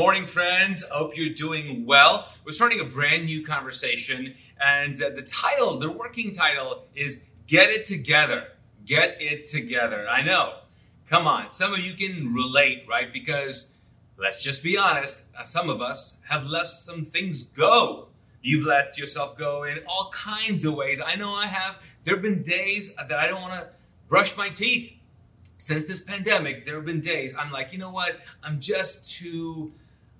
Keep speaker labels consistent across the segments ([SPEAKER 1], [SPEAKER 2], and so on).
[SPEAKER 1] morning, friends. Hope you're doing well. We're starting a brand new conversation, and uh, the title, the working title, is Get It Together. Get It Together. I know. Come on. Some of you can relate, right? Because let's just be honest, uh, some of us have let some things go. You've let yourself go in all kinds of ways. I know I have. There have been days that I don't want to brush my teeth since this pandemic, there have been days I'm like, you know what? I'm just too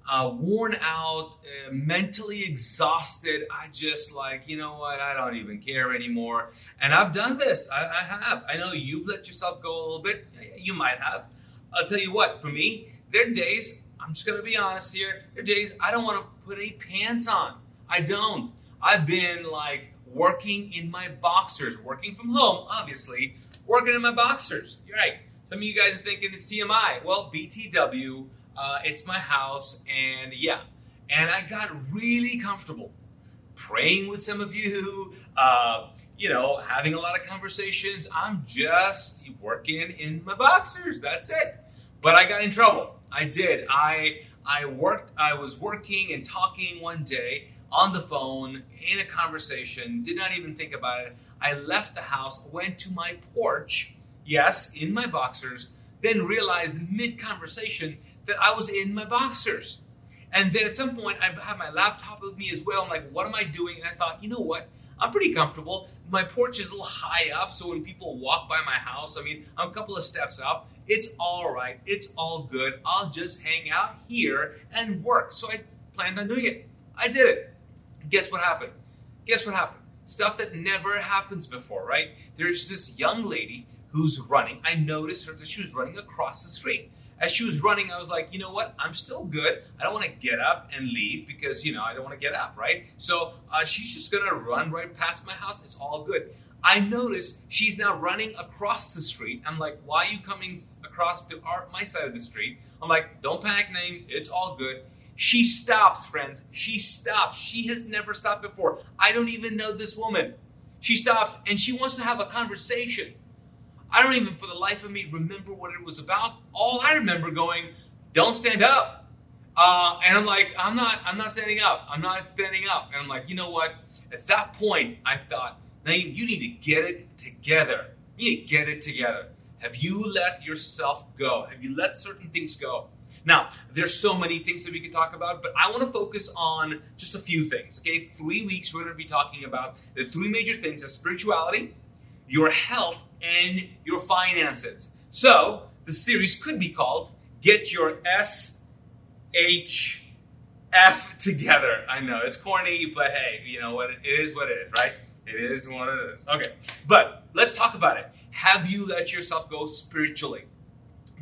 [SPEAKER 1] uh, worn out, uh, mentally exhausted. I just like, you know what? I don't even care anymore. And I've done this. I, I have. I know you've let yourself go a little bit. You might have. I'll tell you what, for me, there are days, I'm just going to be honest here, there are days I don't want to put any pants on. I don't. I've been like working in my boxers, working from home, obviously, working in my boxers. You're right. Some of you guys are thinking it's TMI. Well, BTW, uh, it's my house, and yeah. And I got really comfortable praying with some of you, uh, you know, having a lot of conversations. I'm just working in my boxers. That's it. But I got in trouble. I did. I I worked. I was working and talking one day on the phone in a conversation. Did not even think about it. I left the house, went to my porch yes, in my boxers, then realized mid conversation that I was in my boxers. And then at some point, I had my laptop with me as well. I'm like, what am I doing? And I thought, you know what? I'm pretty comfortable. My porch is a little high up, so when people walk by my house, I mean, I'm a couple of steps up. It's all right. It's all good. I'll just hang out here and work. So I planned on doing it. I did it. Guess what happened? Guess what happened? Stuff that never happens before, right? There's this young lady who's running. I noticed her that she was running across the street. As she was running, I was like, you know what? I'm still good. I don't want to get up and leave because, you know, I don't want to get up, right? So uh, she's just going to run right past my house. It's all good. I notice she's now running across the street. I'm like, why are you coming across to our, my side of the street? I'm like, don't panic, Naeem. It's all good. She stops, friends. She stops. She has never stopped before. I don't even know this woman. She stops and she wants to have a conversation. I don't even, for the life of me, remember what it was about. All I remember going, "Don't stand up," uh, and I'm like, "I'm not, I'm not standing up. I'm not standing up." And I'm like, you know what? At that point, I thought, Naeem, you need to get it together. You need to get it together. Have you let yourself go? Have you let certain things go? Now, there's so many things that we could talk about, but I want to focus on just a few things. Okay, three weeks we're going to be talking about the three major things of spirituality, your health, and your finances. So, the series could be called Get Your S H F Together. I know it's corny, but hey, you know what? It is what it is, right? It is what it is. Okay, but let's talk about it. Have you let yourself go spiritually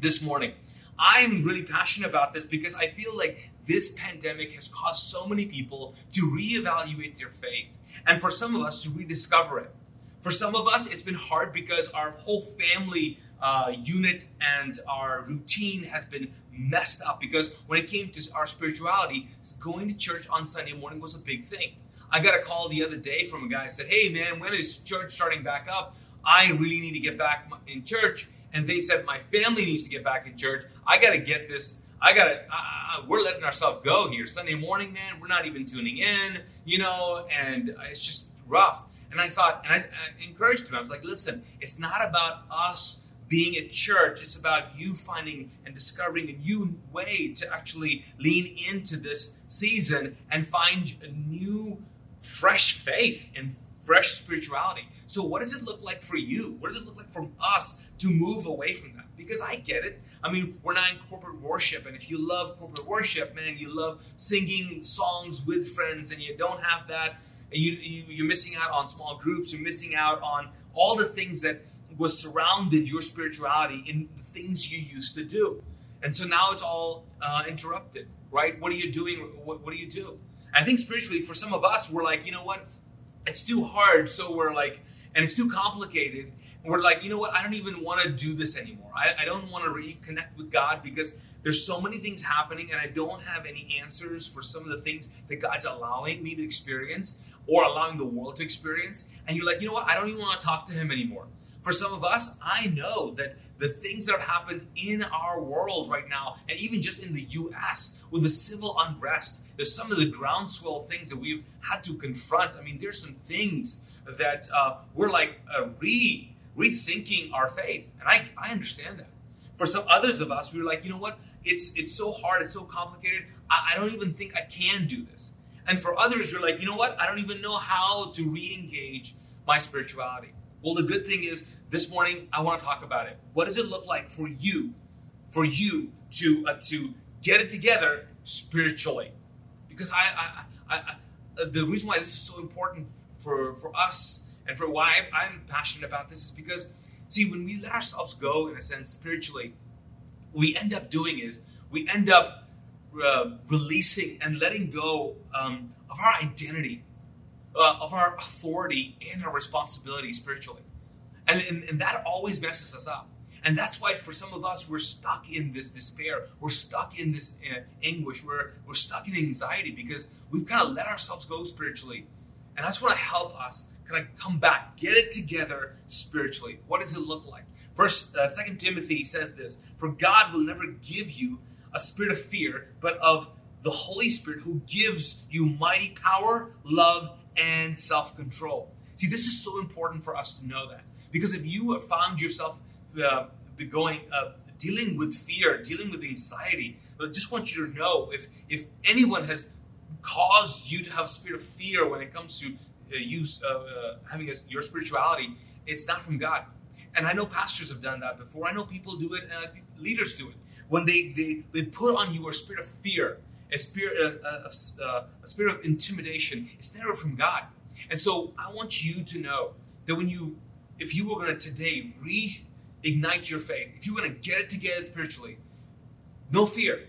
[SPEAKER 1] this morning? I'm really passionate about this because I feel like this pandemic has caused so many people to reevaluate their faith and for some of us to rediscover it. For some of us, it's been hard because our whole family uh, unit and our routine has been messed up because when it came to our spirituality, going to church on Sunday morning was a big thing. I got a call the other day from a guy who said, Hey man, when is church starting back up? I really need to get back in church. And they said, My family needs to get back in church. I got to get this. I got to, uh, we're letting ourselves go here. Sunday morning, man, we're not even tuning in, you know, and it's just rough. And I thought, and I, I encouraged him. I was like, listen, it's not about us being at church. It's about you finding and discovering a new way to actually lean into this season and find a new, fresh faith and fresh spirituality. So, what does it look like for you? What does it look like from us to move away from that? Because I get it. I mean, we're not in corporate worship, and if you love corporate worship, man, you love singing songs with friends, and you don't have that you, you, you're missing out on small groups. You're missing out on all the things that was surrounded your spirituality in the things you used to do. And so now it's all uh, interrupted, right? What are you doing? What, what do you do? I think spiritually, for some of us, we're like, you know what? It's too hard. So we're like, and it's too complicated. And we're like, you know what? I don't even want to do this anymore. I, I don't want to reconnect with God because there's so many things happening and I don't have any answers for some of the things that God's allowing me to experience or allowing the world to experience. And you're like, you know what? I don't even want to talk to him anymore. For some of us, I know that the things that have happened in our world right now, and even just in the US with the civil unrest, there's some of the groundswell things that we've had to confront. I mean, there's some things that uh, we're like uh, re rethinking our faith, and I, I understand that. For some others of us, we were like, you know what? It's it's so hard, it's so complicated. I, I don't even think I can do this. And for others, you're like, you know what? I don't even know how to re-engage my spirituality. Well, the good thing is this morning I want to talk about it. What does it look like for you, for you to uh, to get it together spiritually? Because I, I, I, I, the reason why this is so important for for us and for why I'm passionate about this is because see when we let ourselves go in a sense spiritually, we end up doing is we end up uh, releasing and letting go um, of our identity, uh, of our authority and our responsibility spiritually. And, and, and that always messes us up. And that's why for some of us, we're stuck in this despair. We're stuck in this uh, anguish. We're, we're stuck in anxiety because we've kind of let ourselves go spiritually. And that's what to help us kind of come back, get it together spiritually. What does it look like? First, uh, Second Timothy says this: "For God will never give you a spirit of fear, but of the Holy Spirit, who gives you mighty power, love, and self-control." See, this is so important for us to know that because if you have found yourself uh, going, uh, dealing with fear, dealing with anxiety, I just want you to know if if anyone has caused you to have a spirit of fear when it comes to uh, use uh, uh, having a, your spirituality, it's not from God. And I know pastors have done that before. I know people do it, and leaders do it. When they, they, they put on you a spirit of fear, a spirit, uh, uh, a spirit of intimidation, it's never from God. And so I want you to know that when you if you were going to today reignite your faith, if you were going to get it together spiritually, no fear.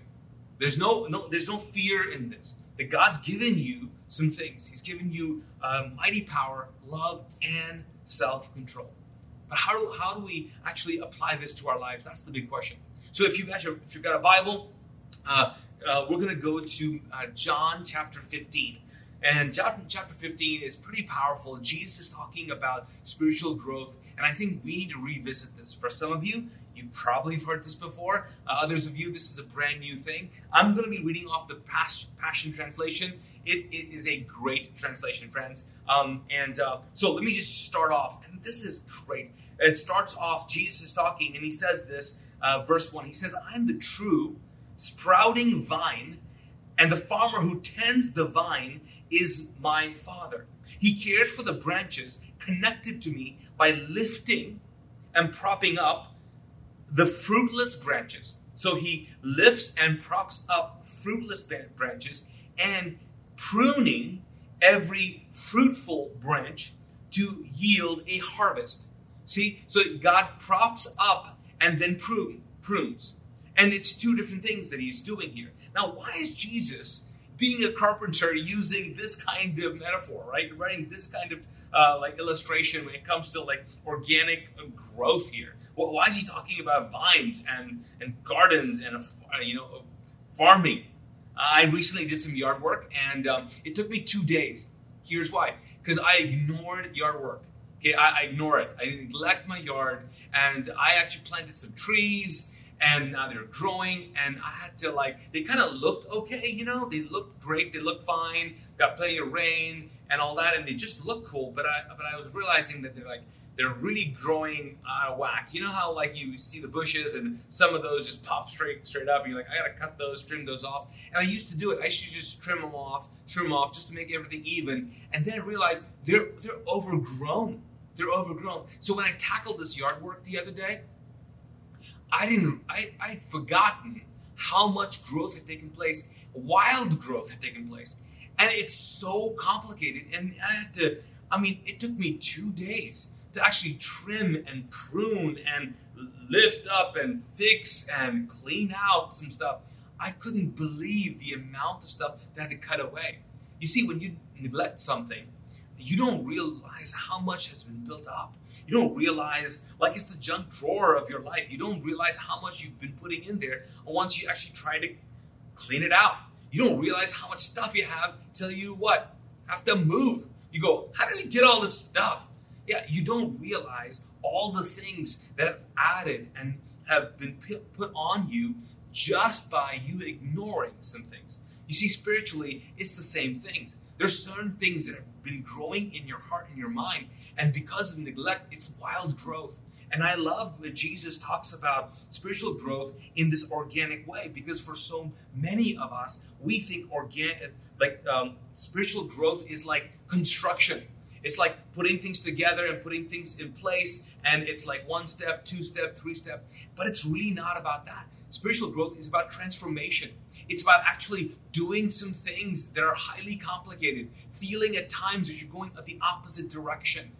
[SPEAKER 1] There's no, no, there's no fear in this. That God's given you some things. He's given you uh, mighty power, love, and self-control. But how do how do we actually apply this to our lives? That's the big question. So if you got your if you've got a Bible, uh, uh, we're going to go to uh, John chapter 15. And John chapter 15 is pretty powerful. Jesus is talking about spiritual growth, and I think we need to revisit this. For some of you, you probably have heard this before. Uh, others of you, this is a brand new thing. I'm going to be reading off the Passion Translation. It, it is a great translation, friends. Um, and uh, so let me just start off. And this is great. It starts off, Jesus is talking, and he says this, uh, verse 1. He says, I'm the true sprouting vine, and the farmer who tends the vine is my Father. He cares for the branches connected to me by lifting and propping up the fruitless branches. So he lifts and props up fruitless branches and pruning every fruitful branch to yield a harvest. See, so God props up and then prune, prunes. And it's two different things that he's doing here. Now, why is Jesus being a carpenter using this kind of metaphor, right? Writing this kind of uh, like illustration when it comes to like organic growth here. Well, why is he talking about vines and and gardens and uh, you know farming? I recently did some yard work and um, it took me two days. Here's why: because I ignored yard work. Okay, I, I ignore it. I neglect my yard, and I actually planted some trees and now they're growing and i had to like they kind of looked okay you know? They looked great they looked fine got plenty of rain and all that and they just look cool but i but i was realizing that they're like they're really growing out of whack. You know how like you see the bushes and some of those just pop straight straight up and you're like i gotta cut those trim those off. And i used to do it. I used to just trim them off trim them off just to make everything even and then I realized they're they're overgrown they're overgrown so when i tackled this yard work the other day I didn't, I, I'd forgotten how much growth had taken place, wild growth had taken place. And it's so complicated. And I had to, I mean, it took me two days to actually trim and prune and lift up and fix and clean out some stuff. I couldn't believe the amount of stuff that had to cut away. You see, when you neglect something, you don't realize how much has been built up. You don't realize, like it's the junk drawer of your life. You don't realize how much you've been putting in there once you actually try to clean it out. You don't realize how much stuff you have till you what? Have to move. You go, how did you get all this stuff? Yeah, you don't realize all the things that have added and have been put on you just by you ignoring some things. You see, spiritually, it's the same thing. There's certain things that have been growing in your heart and your mind, and because of neglect, it's wild growth. And I love that Jesus talks about spiritual growth in this organic way because for so many of us, we think organic, like um, spiritual growth is like construction. It's like putting things together and putting things in place, and it's like one step, two step, three step. But it's really not about that. Spiritual growth is about transformation. It's about actually doing some things that are highly complicated, feeling at times that you're going the opposite direction,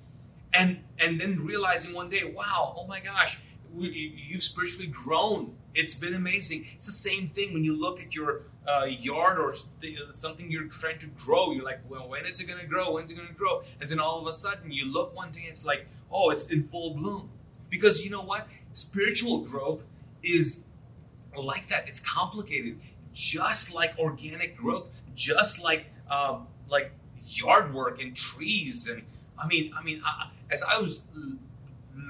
[SPEAKER 1] and and then realizing one day, wow, oh my gosh, you've spiritually grown. It's been amazing. It's the same thing when you look at your uh, yard or something you're trying to grow. You're like, well, when is it going to grow? When's it going to grow? And then all of a sudden, you look one day, and it's like, oh, it's in full bloom. Because you know what? Spiritual growth is like that. It's complicated, just like organic growth, just like um, like yard work and trees and I mean, I mean, I, as I was l-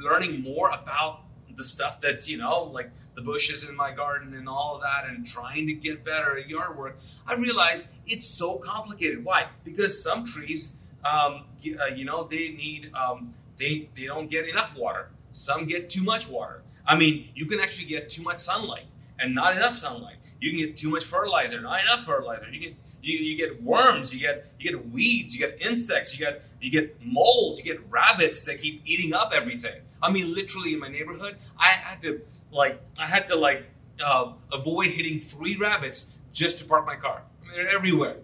[SPEAKER 1] learning more about the stuff that you know, like the bushes in my garden and all of that, and trying to get better at yard work, I realized it's so complicated. Why? Because some trees, um, uh, you know, they need um, they they don't get enough water. Some get too much water. I mean, you can actually get too much sunlight and not enough sunlight. You can get too much fertilizer, not enough fertilizer. You get you, you get worms, you get you get weeds, you get insects, you get you get moles, you get rabbits that keep eating up everything. I mean, literally in my neighborhood, I had to like I had to like uh, avoid hitting three rabbits just to park my car. I mean, they're everywhere.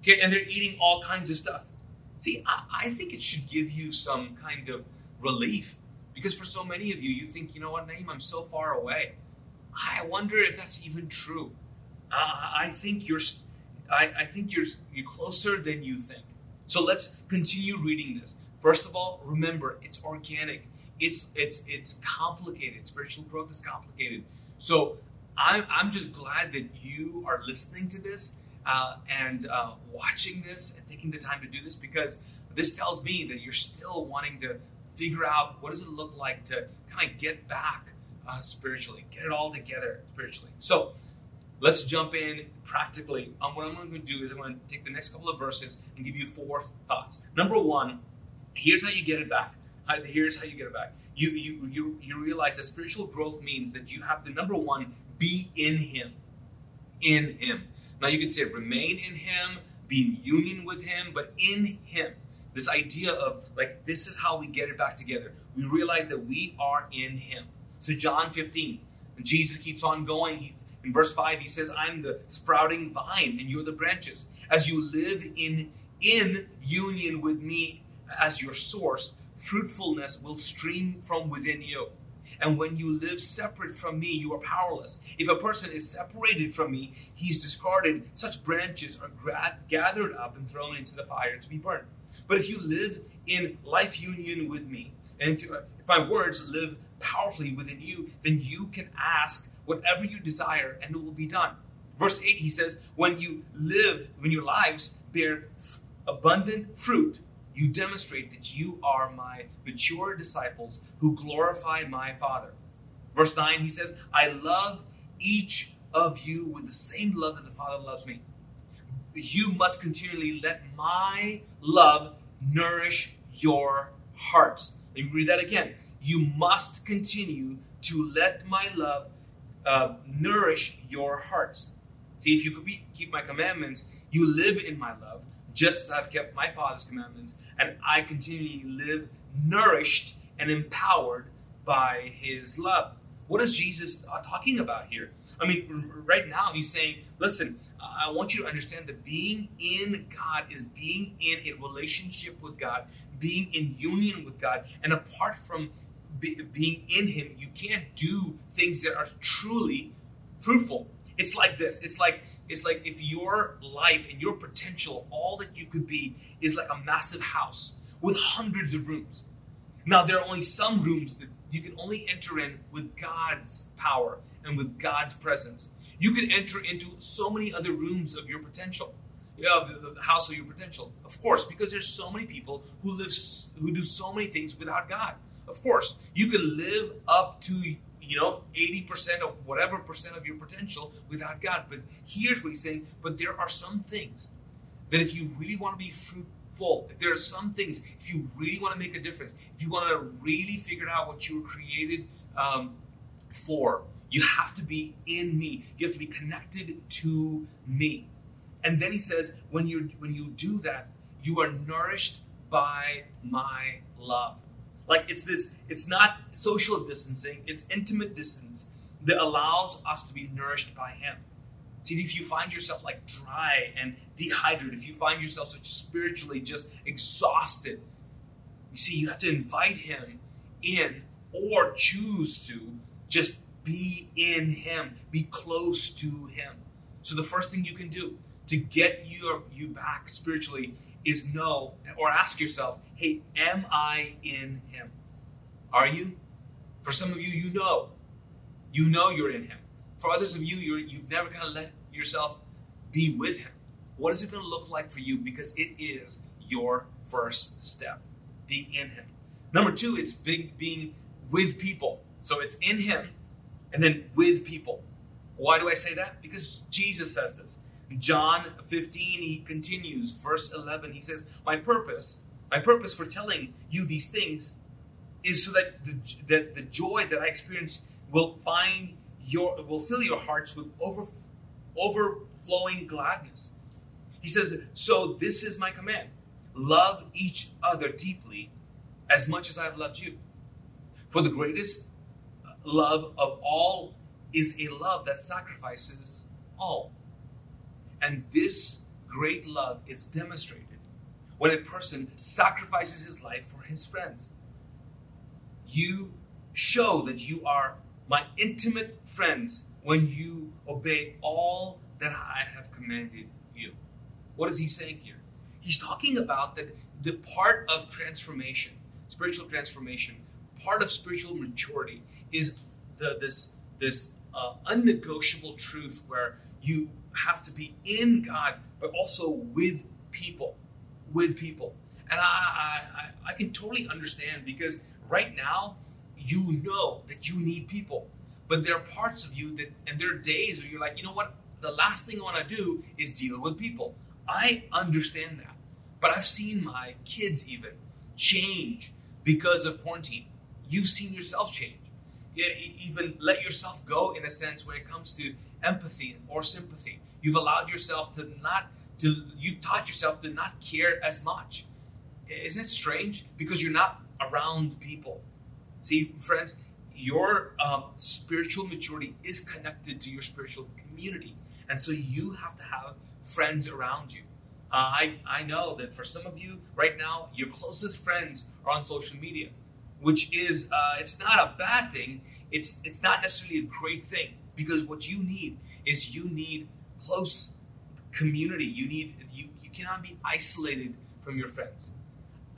[SPEAKER 1] Okay, and they're eating all kinds of stuff. See, I, I think it should give you some kind of relief because for so many of you, you think, you know what, Naeem, I'm so far away. I wonder if that's even true. Uh, I think you're, I, I think you're you're closer than you think. So let's continue reading this. First of all, remember it's organic. It's it's it's complicated. Spiritual growth is complicated. So I'm I'm just glad that you are listening to this uh, and uh, watching this and taking the time to do this because this tells me that you're still wanting to figure out what does it look like to kind of get back uh, spiritually, get it all together spiritually. So let's jump in practically. Um, what I'm going to do is I'm going to take the next couple of verses and give you four thoughts. Number one, here's how you get it back. Here's how you get it back. You, you, you, you realize that spiritual growth means that you have to, number one, be in Him. In Him. Now you can say remain in Him, be in union with Him, but in Him. This idea of like, this is how we get it back together. We realize that we are in Him. So, John 15, and Jesus keeps on going. He in verse 5, he says, I'm the sprouting vine and you're the branches. As you live in, in union with me as your source, fruitfulness will stream from within you. And when you live separate from me, you are powerless. If a person is separated from me, he's discarded. Such branches are gathered up and thrown into the fire to be burned. But if you live in life union with me, and if, uh, if my words live powerfully within you, then you can ask whatever you desire, and it will be done. Verse 8, he says, When you live, when your lives bear f- abundant fruit, you demonstrate that you are my mature disciples who glorify my Father. Verse 9, he says, I love each of you with the same love that the Father loves me. You must continually let my love nourish your hearts. Let me read that again. You must continue to let my love uh, nourish your hearts. See, if you keep my commandments, you live in my love, just as I've kept my Father's commandments, and I continually live nourished and empowered by His love. What is Jesus uh, talking about here? I mean, right now he's saying, listen, I want you to understand that being in God is being in a relationship with God, being in union with God, and apart from be, being in Him, you can't do things that are truly fruitful. It's like this. It's like it's like if your life and your potential, all that you could be, is like a massive house with hundreds of rooms. Now there are only some rooms that you can only enter in with God's power and with God's presence. You can enter into so many other rooms of your potential. Yeah, the, the house of your potential. Of course, because there's so many people who live who do so many things without God Of course, you can live up to you know 80% of whatever percent of your potential without God. But here's what he's saying, but there are some things that if you really want to be fruitful, if there are some things, if you really want to make a difference, if you want to really figure out what you were created um, for, you have to be in me. You have to be connected to me. And then he says, when you when you do that, you are nourished by my love. Like it's this, it's not social distancing, it's intimate distance that allows us to be nourished by him. See, if you find yourself like dry and dehydrated, if you find yourself spiritually just exhausted, you see, you have to invite him in or choose to just be in him, be close to him. So the first thing you can do to get you, you back spiritually is know or ask yourself, hey, am I in him? Are you? For some of you, you know. You know you're in him. For others of you, you're, you've never kind of let yourself be with him. What is it going to look like for you? Because it is your first step. Be in him. Number two, it's big being with people. So it's in him and then with people. Why do I say that? Because Jesus says this. John 15, he continues, verse 11, he says, My purpose, my purpose for telling you these things is so that the, that the joy that I experience will find your, will fill your hearts with over, overflowing gladness. He says, So this is my command love each other deeply as much as I have loved you. For the greatest love of all is a love that sacrifices all. And this great love is demonstrated when a person sacrifices his life for his friends. You show that you are my intimate friends when you obey all that I have commanded you. What is he saying here? He's talking about that the part of transformation, spiritual transformation, part of spiritual maturity is the this this uh, unnegotiable truth where you have to be in God, but also with people, with people. And I, I, I can totally understand because right now you know that you need people, but there are parts of you that, and there are days where you're like, you know what? The last thing I want to do is deal with people. I understand that, but I've seen my kids even change because of quarantine. You've seen yourself change. Yeah, even let yourself go in a sense when it comes to empathy or sympathy. You've allowed yourself to not to you've taught yourself to not care as much. Isn't it strange? Because you're not around people. See, friends, your um, spiritual maturity is connected to your spiritual community, and so you have to have friends around you. Uh, I I know that for some of you right now, your closest friends are on social media, which is uh, it's not a bad thing. It's it's not necessarily a great thing because what you need is you need close community. You need you you cannot be isolated from your friends.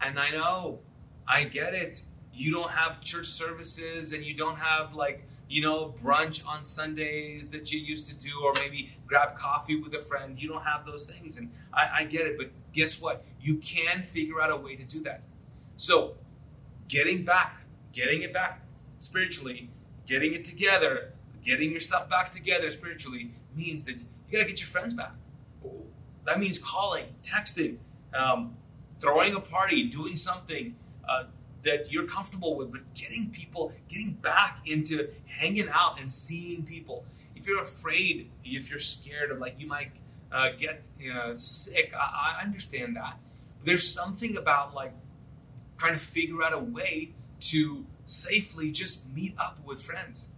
[SPEAKER 1] And I know, I get it. You don't have church services and you don't have like you know, brunch on Sundays that you used to do, or maybe grab coffee with a friend. You don't have those things. And I, I, get it, but guess what? You can figure out a way to do that. So, getting back, getting it back spiritually, getting it together, getting your stuff back together spiritually means that you got to get your friends back. That means calling, texting, um, throwing a party, doing something uh, that you're comfortable with, but getting people, getting back into hanging out and seeing people. If you're afraid, if you're scared of like you might uh, get you know, sick, I, I understand that. But there's something about like trying to figure out a way to safely just meet up with friends.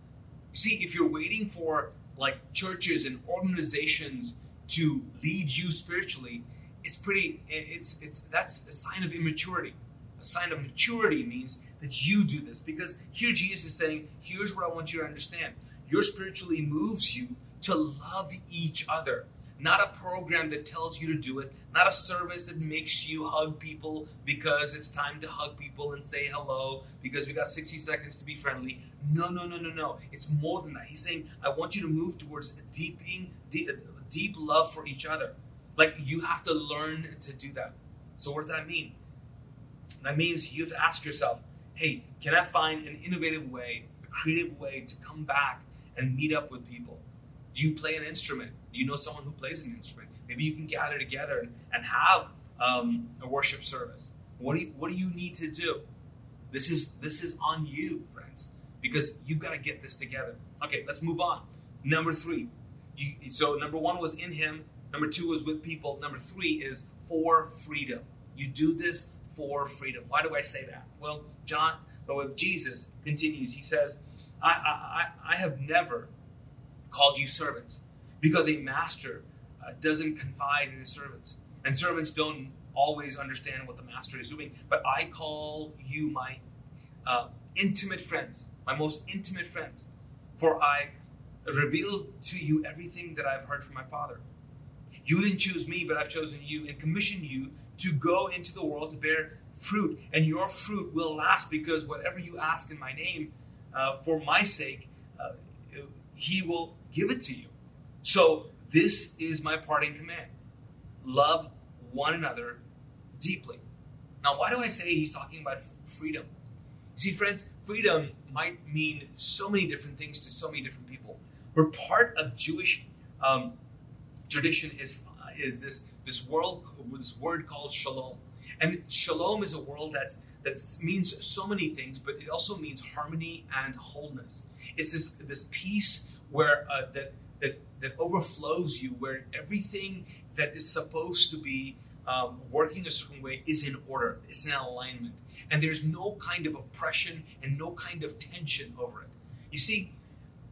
[SPEAKER 1] See, if you're waiting for like churches and organizations to lead you spiritually, it's pretty it's it's that's a sign of immaturity. A sign of maturity means that you do this because here Jesus is saying, here's what I want you to understand. Your spiritually moves you to love each other not a program that tells you to do it, not a service that makes you hug people because it's time to hug people and say hello because we got 60 seconds to be friendly. No, no, no, no, no. It's more than that. He's saying, I want you to move towards deeping, deep, deep love for each other. Like you have to learn to do that. So, what does that mean? That means you have to ask yourself, hey, can I find an innovative way, a creative way to come back and meet up with people? Do you play an instrument? Do you know someone who plays an instrument? Maybe you can gather together and, have um, a worship service. What do you, what do you need to do? This is this is on you, friends, because you've got to get this together. Okay, let's move on. Number three. You, so number one was in Him. Number two was with people. Number three is for freedom. You do this for freedom. Why do I say that? Well, John, but with Jesus continues, he says, I, I, I have never called you servants because a master uh, doesn't confide in his servants. And servants don't always understand what the master is doing. But I call you my uh, intimate friends, my most intimate friends, for I reveal to you everything that I've heard from my Father. You didn't choose me, but I've chosen you and commissioned you to go into the world to bear fruit, and your fruit will last because whatever you ask in my name, uh, for my sake, uh, He will give it to you. So, this is my parting command love one another deeply. Now, why do I say he's talking about freedom? See, friends, freedom might mean so many different things to so many different people. But part of Jewish um, tradition is is this this world this word called shalom, and shalom is a world that that means so many things, but it also means harmony and wholeness. It's this this peace where uh, that that that overflows you, where everything that is supposed to be um, working a certain way is in order, it's in alignment, and there's no kind of oppression and no kind of tension over it. You see,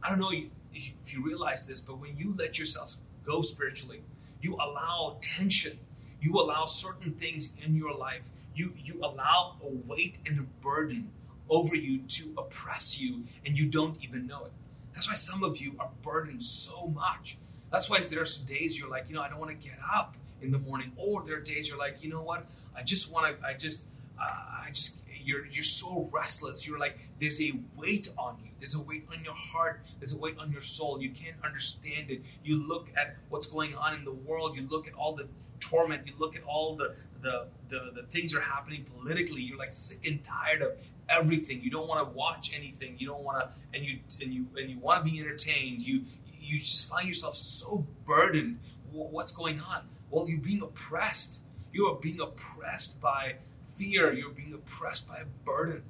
[SPEAKER 1] I don't know if you realize this, but when you let yourself go spiritually, you allow tension, you allow certain things in your life, you you allow a weight and a burden over you to oppress you, and you don't even know it. That's why some of you are burdened so much. That's why there's days you're like, you know, I don't want to get up in the morning, or there are days you're like, you know what, I just want to, I just, uh, I just, you're you're so restless. You're like, there's a weight on you. There's a weight on your heart. There's a weight on your soul. You can't understand it. You look at what's going on in the world. You look at all the torment. You look at all the the the, the things are happening politically. You're like sick and tired of everything. You don't want to watch anything. You don't want to, and you and you and you want to be entertained. You you just find yourself so burdened. What's going on? Well, you're being oppressed. You are being oppressed by fear. You're being oppressed by a burden.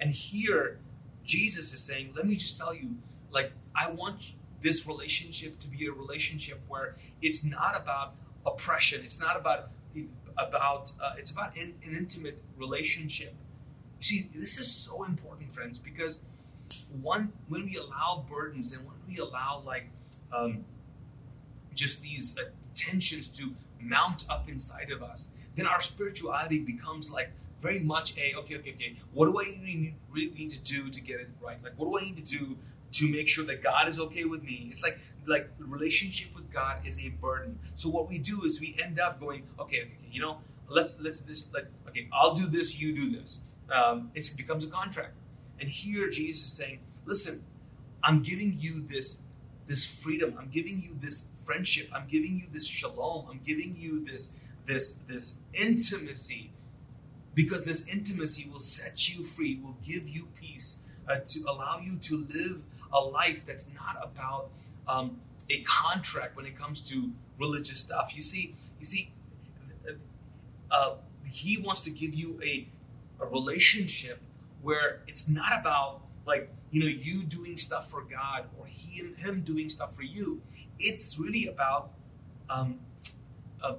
[SPEAKER 1] And here, Jesus is saying, let me just tell you, like, I want this relationship to be a relationship where it's not about oppression. It's not about about uh, it's about an, an intimate relationship. See, this is so important, friends, because one when we allow burdens and when we allow like um, just these uh, tensions to mount up inside of us, then our spirituality becomes like very much a okay, okay, okay. What do I need, really need to do to get it right? Like, what do I need to do to make sure that God is okay with me? It's like like relationship with God is a burden. So what we do is we end up going, okay, okay, okay you know, let's let's this like okay, I'll do this, you do this. Um, it becomes a contract. And here Jesus is saying, listen, I'm giving you this this freedom. I'm giving you this friendship. I'm giving you this shalom. I'm giving you this this this intimacy because this intimacy will set you free, will give you peace, uh, to allow you to live a life that's not about um, a contract when it comes to religious stuff. You see, you see, uh, he wants to give you a a relationship where it's not about like you know you doing stuff for God or he and him doing stuff for you. It's really about um, uh,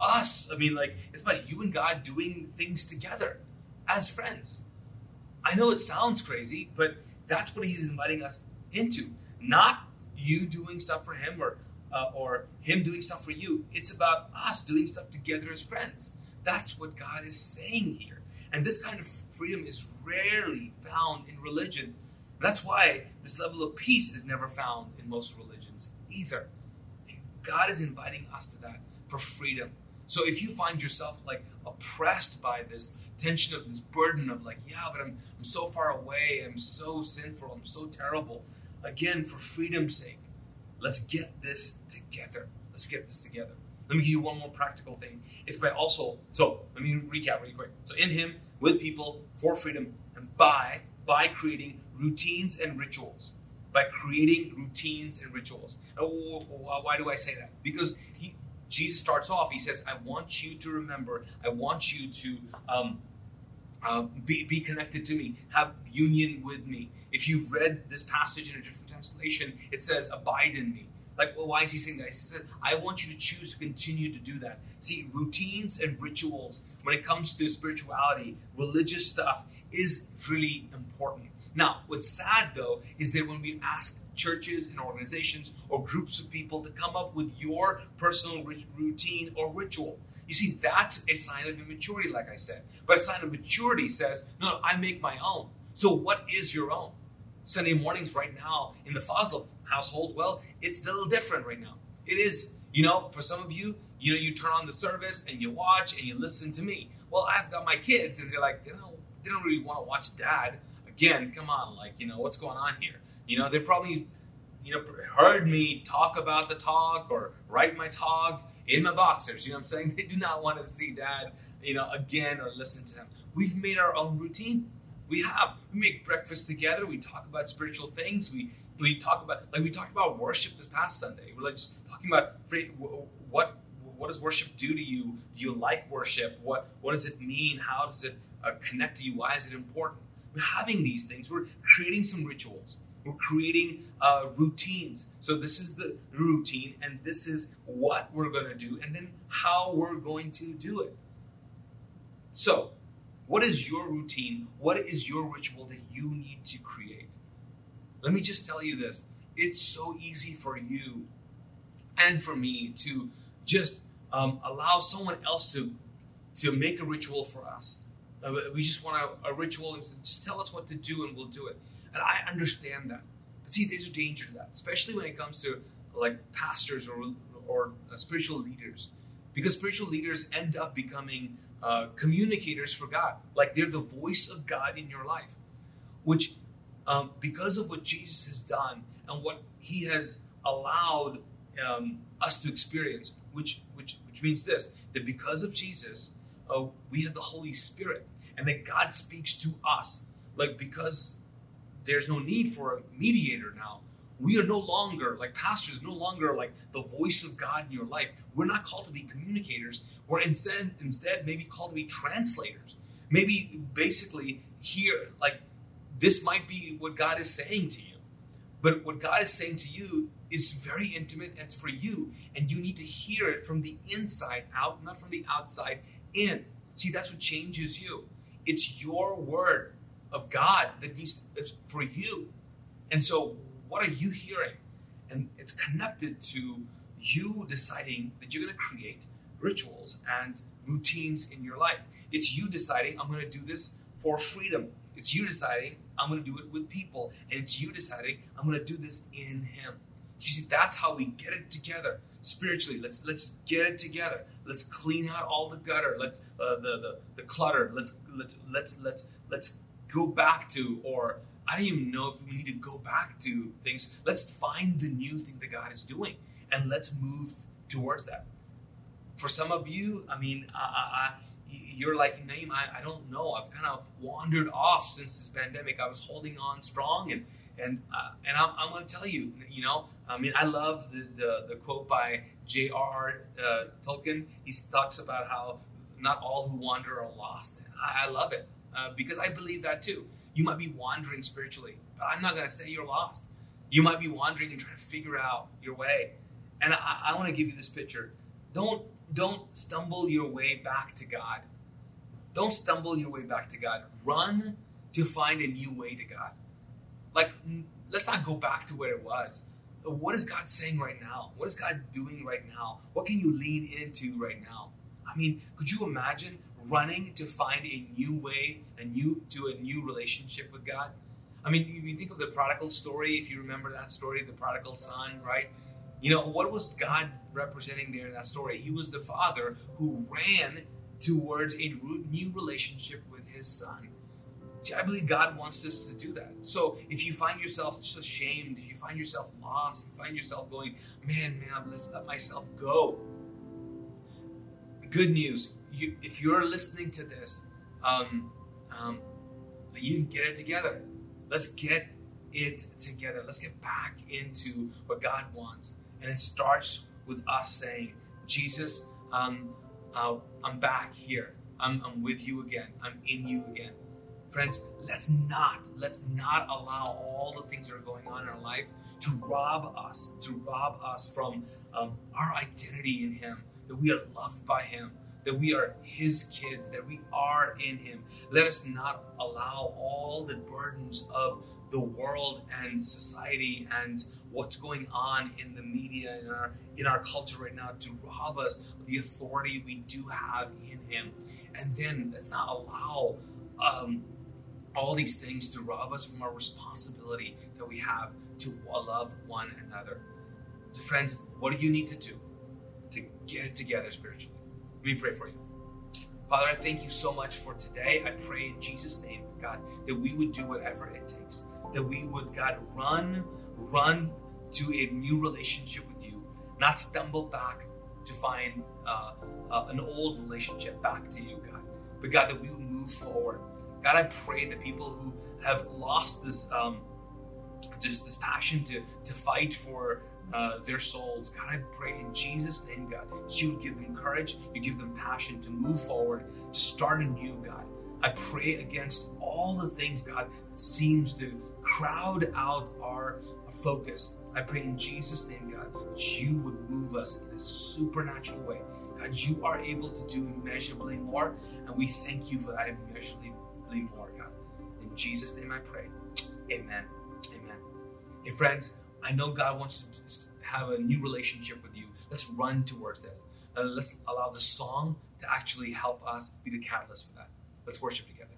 [SPEAKER 1] us. I mean, like it's about you and God doing things together as friends. I know it sounds crazy, but that's what He's inviting us into. Not you doing stuff for Him or uh, or Him doing stuff for you. It's about us doing stuff together as friends. That's what God is saying here. And this kind of freedom is rarely found in religion. That's why this level of peace is never found in most religions either. And God is inviting us to that for freedom. So if you find yourself like oppressed by this tension of this burden of like, yeah, but I'm I'm so far away, I'm so sinful, I'm so terrible. Again, for freedom's sake, let's get this together. Let's get this together. Let me give you one more practical thing. It's by also, so let me recap really quick. So in him, with people for freedom and by by creating routines and rituals. By creating routines and rituals. Why do I say that? Because he, Jesus starts off, he says, I want you to remember, I want you to um, uh, be, be connected to me, have union with me. If you've read this passage in a different translation, it says, Abide in me. Like, well, why is he saying that? He says, I want you to choose to continue to do that. See, routines and rituals, when it comes to spirituality, religious stuff, is really important. Now, what's sad though is that when we ask churches and organizations or groups of people to come up with your personal routine or ritual, you see, that's a sign of immaturity, like I said. But a sign of maturity says, no, I make my own. So, what is your own? Sunday mornings right now in the Fazal household, well, it's a little different right now. It is, you know, for some of you, you know, you turn on the service and you watch and you listen to me. Well, I've got my kids and they're like, you know, they don't really want to watch dad. Again, come on, like, you know, what's going on here? You know, they probably, you know, heard me talk about the talk or write my talk in my boxers. You know what I'm saying? They do not want to see dad, you know, again or listen to him. We've made our own routine. We have. We make breakfast together. We talk about spiritual things. We we talk about like we talked about worship this past Sunday. We're like just talking about what what does worship do to you? Do you like worship? What what does it mean? How does it uh, connect to you? Why is it important? We're having these things. We're creating some rituals. We're creating uh, routines. So this is the routine, and this is what we're going to do, and then how we're going to do it. So, what is your routine? What is your ritual that you need to create? Let me just tell you this it's so easy for you and for me to just um, allow someone else to, to make a ritual for us. Uh, we just want a, a ritual and just tell us what to do and we'll do it. And I understand that. But see, there's a danger to that, especially when it comes to like pastors or, or uh, spiritual leaders. Because spiritual leaders end up becoming uh, communicators for God. Like they're the voice of God in your life. Which, um, because of what Jesus has done and what he has allowed um, us to experience, which, which, which means this that because of Jesus, uh, we have the Holy Spirit and that God speaks to us. Like, because there's no need for a mediator now. We are no longer, like pastors, no longer like the voice of God in your life. We're not called to be communicators. We're instead, instead maybe called to be translators. Maybe basically here, like this might be what God is saying to you. But what God is saying to you is very intimate and it's for you. And you need to hear it from the inside out, not from the outside in. See, that's what changes you. It's your word of God that needs to, for you. And so, what are you hearing? And it's connected to you deciding that you're going to create rituals and routines in your life. It's you deciding, I'm going to do this for freedom. It's you deciding, I'm going to do it with people. And it's you deciding, I'm going to do this in Him. You see, that's how we get it together spiritually. Let's let's get it together. Let's clean out all the gutter. Let's uh, the, the the clutter. Let's let's let's let's let's go back to or I don't even know if we need to go back to things. Let's find the new thing that God is doing and let's move towards that. For some of you, I mean, I, I, you're like, Naeem, I, I don't know. I've kind of wandered off since this pandemic. I was holding on strong and and uh, and I'm, I'm going to tell you, you know, I mean, I love the the, the quote by J.R.R. Uh, Tolkien. He talks about how not all who wander are lost. I, I love it uh, because I believe that too. You might be wandering spiritually, but I'm not going to say you're lost. You might be wandering and trying to figure out your way. And I, I want to give you this picture. Don't don't stumble your way back to God. Don't stumble your way back to God. Run to find a new way to God. Like, let's not go back to where it was. What is God saying right now? What is God doing right now? What can you lean into right now? I mean, could you imagine running to find a new way, a new to a new relationship with God? I mean, you think of the prodigal story, if you remember that story, the prodigal son, right? You know, what was God representing there in that story? He was the father who ran towards a new relationship with his son. See, I believe God wants us to do that. So if you find yourself just ashamed, if you find yourself lost, if you find yourself going, man, man, I'm let myself go. Good news. You, if you're listening to this, um, um, even get it together. Let's get it together. Let's get back into what God wants. And it starts with us saying, Jesus, um, uh, I'm back here. I'm, I'm with you again. I'm in you again. Friends, let's not, let's not allow all the things that are going on in our life to rob us, to rob us from um, our identity in Him, that we are loved by Him, that we are His kids, that we are in Him. Let us not allow all the burdens of the world and society and what's going on in the media in our in our culture right now to rob us of the authority we do have in Him. And then let's not allow um, all these things to rob us from our responsibility that we have to love one another. So, friends, what do you need to do to get it together spiritually? Let me pray for you. Father, I thank you so much for today. I pray in Jesus' name, God, that we would do whatever it takes. That we would, God, run, run to a new relationship with you, not stumble back to find uh, uh, an old relationship back to you, God. But God, that we would move forward. God, I pray that people who have lost this um, just this passion to to fight for uh, their souls. God, I pray in Jesus' name, God, that you would give them courage, you give them passion to move forward, to start anew, God. I pray against all the things, God, that seems to crowd out our focus. I pray in Jesus' name, God, that you would move us in a supernatural way. God, you are able to do immeasurably more, and we thank you for that immeasurably more, God. In Jesus' name I pray. Amen. Amen. Hey, friends, I know God wants to have a new relationship with you. Let's run towards this. Uh, let's allow the song to actually help us be the catalyst for that. Let's worship together.